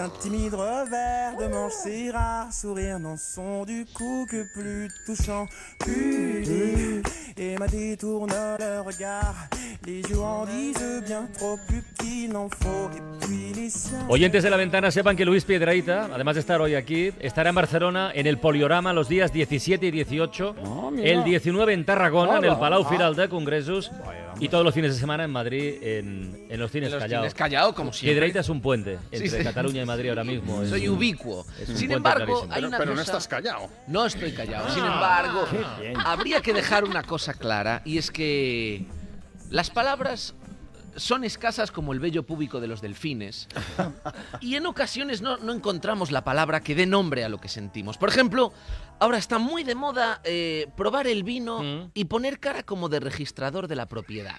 d'un timide revers de manche, c'est rare, sourire dans son du coup que plus touchant, pudique, et m'a détourne le regard, les yeux en disent bien trop plus qu'il n'en faut, et puis les siens. Oyentes de la ventana sepan que Luis Piedraíta, además de estar hoy aquí, estará en Barcelona en el Poliorama los días 17 y 18, el 19 en Tarragona, en el Palau Firal de Congresos y todos los fines de semana en Madrid en, en los cines En los Callao. cines Callao, como siempre. Piedraíta es un puente entre sí. Cataluña y Madrid ahora mismo. es Soy un- ubicuo. es un Sin embargo, clarísimo. hay una Pero no cosa- estás callado. No estoy callado. Sin embargo, bien. habría que dejar una cosa clara y es que las palabras son escasas como el vello púbico de los delfines y en ocasiones no, no encontramos la palabra que dé nombre a lo que sentimos. Por ejemplo, ahora está muy de moda eh, probar el vino Mm. y poner cara como de registrador de la propiedad.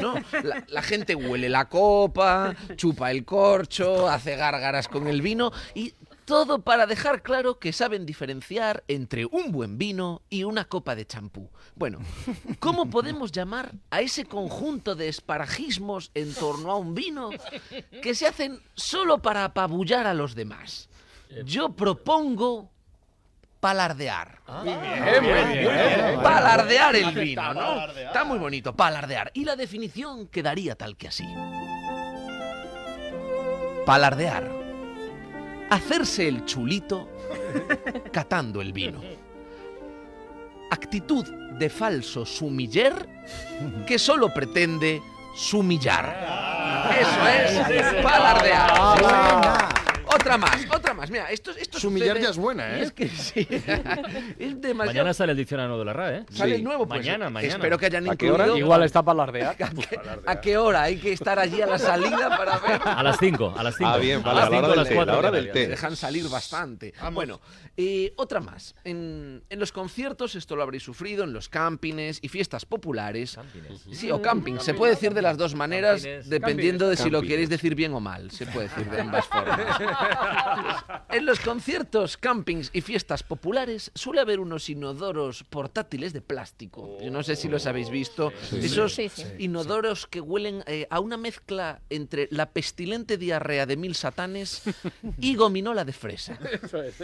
¿no? La, la gente huele la copa, chupa el corcho, hace gárgaras con el vino y todo para dejar claro que saben diferenciar entre un buen vino y una copa de champú. Bueno, ¿cómo podemos llamar a ese conjunto de esparajismos en torno a un vino que se hacen solo para apabullar a los demás? Yo propongo palardear. Palardear el vino, ¿no? Está muy bonito, palardear. Y la definición quedaría tal que así. Palardear. Hacerse el chulito catando el vino. Actitud de falso sumiller que solo pretende sumillar. Eso es palardear. Otra más, otra más. Mira, esto, esto Sumillar ya es buena, ¿eh? Es que sí. es demasiado. Mañana sale el diccionario de la RAE, ¿eh? Sale Sí. el nuevo, pues, Mañana, mañana. Espero que hayan ¿A qué hora? incluido. Igual está para alardear. ¿A qué, a qué hora? Hay que estar allí a la salida para ver. A las 5, a las 5. Ah, bien, a vale, las a la 5, hora del las té, 4. la hora del té. dejan salir bastante. Bueno, eh, otra más. En, en los conciertos, esto lo habréis sufrido, en los campings y fiestas populares. Sí, o camping. Se puede decir de las dos maneras, Campines. dependiendo de si lo Campines. queréis decir bien o mal. Se puede decir de ambas formas. En los conciertos, campings y fiestas populares suele haber unos inodoros portátiles de plástico. Yo no sé si los habéis visto. Esos Sí, sí. inodoros que huelen eh, a una mezcla entre la pestilente diarrea de mil satanes y gominola de fresa.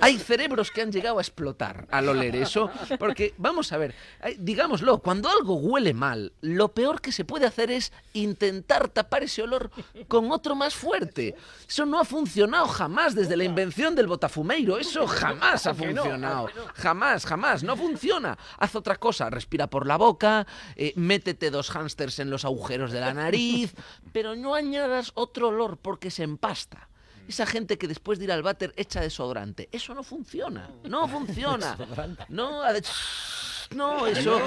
Hay cerebros que han llegado a explotar al oler eso, porque vamos a ver, digámoslo, cuando algo huele mal, lo peor que se puede hacer es intentar tapar ese olor con otro más fuerte. Eso no ha funcionado jamás desde la invención del botafumeiro, eso jamás ha funcionado. Jamás, jamás, no funciona. Haz otra cosa, respira por la boca, eh, métete dos hámsters en los agujeros de la nariz, pero no añadas otro olor porque se empasta. Esa gente que después de ir al váter echa desodorante. Eso no funciona. No funciona. No, no, eso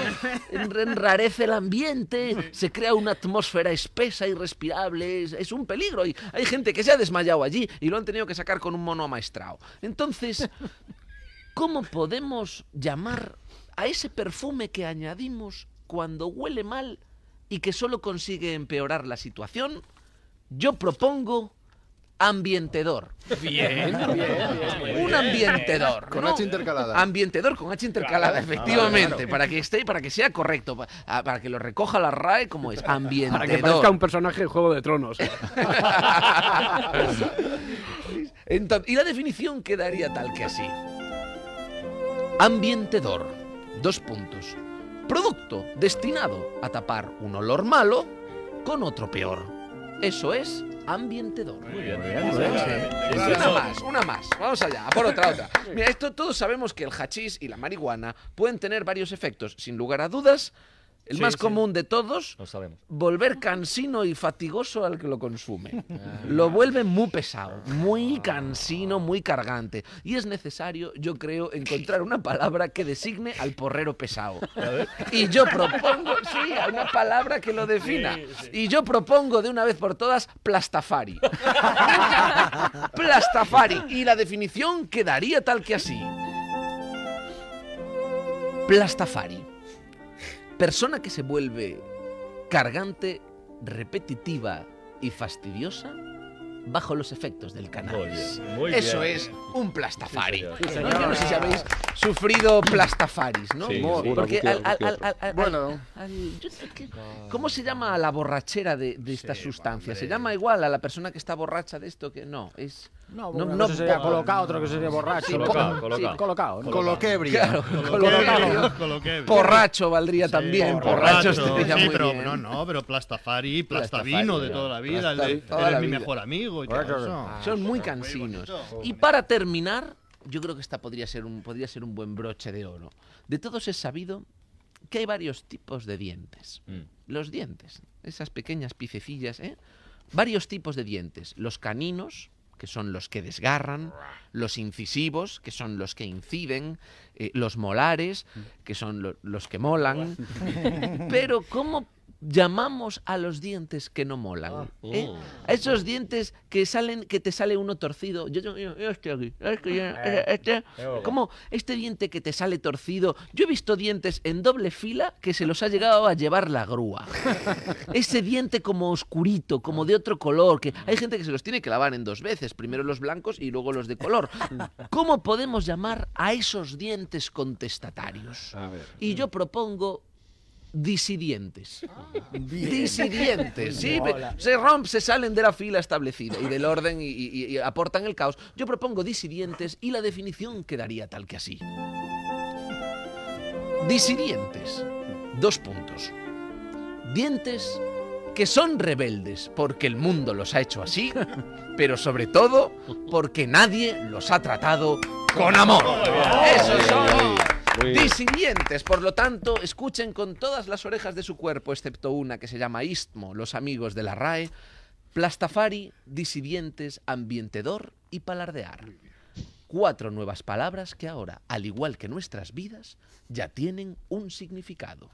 en- enrarece el ambiente, se crea una atmósfera espesa, irrespirable, es, es un peligro. Y hay gente que se ha desmayado allí y lo han tenido que sacar con un mono amaestrado. Entonces, ¿cómo podemos llamar a ese perfume que añadimos cuando huele mal y que solo consigue empeorar la situación? Yo propongo ambientedor. Bien, bien, bien. Un ambientedor. Con ¿no? H intercalada. Ambientedor con H intercalada, efectivamente. Para que esté, para que sea correcto. ah, Para, que lo recoja la RAE como es. Ambientedor. Para que parezca un personaje de Juego de Tronos. Entonces, y la definición quedaría tal que así. Ambientedor. Dos puntos. Producto destinado a tapar un olor malo con otro peor. Eso es ambientedor. Muy bien, muy Una más, una más. Vamos allá, a por otra, otra. Mira, esto todos sabemos que el hachís y la marihuana pueden tener varios efectos. Sin lugar a dudas, el Sí, más sí. común de todos, Lo sabemos. volver cansino y fatigoso al que lo consume. Lo vuelve muy pesado, muy cansino, muy cargante. Y es necesario, yo creo, encontrar una palabra que designe al porrero pesado. Y yo propongo, sí, una palabra que lo defina. Y yo propongo de una vez por todas plastafari. plastafari. Y la definición quedaría tal que así. Plastafari. Persona que se vuelve cargante, repetitiva y fastidiosa bajo los efectos del Muy cannabis. bien, muy Eso bien. es un plastafari. Sí. ¿no? Sí, Yo no sé si habéis sufrido plastafaris, ¿no? Sí, Porque sí, al- al- que al- otro. al- al- Bueno. ¿Cómo se llama a la borrachera de, de esta Sí, sustancia? ¿Se llama igual a la persona que está borracha de esto que no? Es No, No- no sería colocado, otro que sería borracho. Sí, colocado, Sí, colocado. colocado, ¿no? Coloquebria. Claro, Coloquebria. coloquebrio. Porracho valdría también. Porracho, estaría sí, muy pero bien. no, no, pero Plastafari, Plastavino de toda la vida, eres la mi mejor amigo y todo Claro, eso. claro. Son muy cansinos. Y para terminar, yo creo que esta podría ser un, podría ser un buen broche de oro. De todos es sabido que hay varios tipos de dientes. Mm. Los dientes, esas pequeñas picecillas, ¿eh? Varios tipos de dientes. Los caninos, que son los que desgarran, los incisivos, que son los que inciden, eh, los molares, que son lo- los que molan. Pero ¿cómo llamamos a los dientes que no molan? eh? A esos dientes que salen, que te sale uno torcido. Yo, yo, yo- estoy aquí. es que yo- este- ¿Cómo este diente que te sale torcido? Yo he visto dientes en doble fila que se los ha llegado a llevar la grúa. Ese diente como oscurito, como de otro color, que hay gente que se los tiene que lavar en dos veces, primero los blancos y luego los de color. ¿Cómo podemos llamar a esos dientes contestatarios? A. Y yo propongo disidientes. Disidientes, sí, Mola. se rompen, se salen de la fila establecida y del orden y, y- y aportan el caos. Yo propongo disidientes y la definición quedaría tal que así. Disidientes. Dos puntos. Dientes que son rebeldes porque el mundo los ha hecho así, pero sobre todo porque nadie los ha tratado con amor. Esos son disidentes. Por lo tanto, escuchen con todas las orejas de su cuerpo, excepto una que se llama Istmo, los amigos de la RAE, Plastafari, disidentes, ambientedor y palardear. Cuatro nuevas palabras que ahora, al igual que nuestras vidas, ya tienen un significado.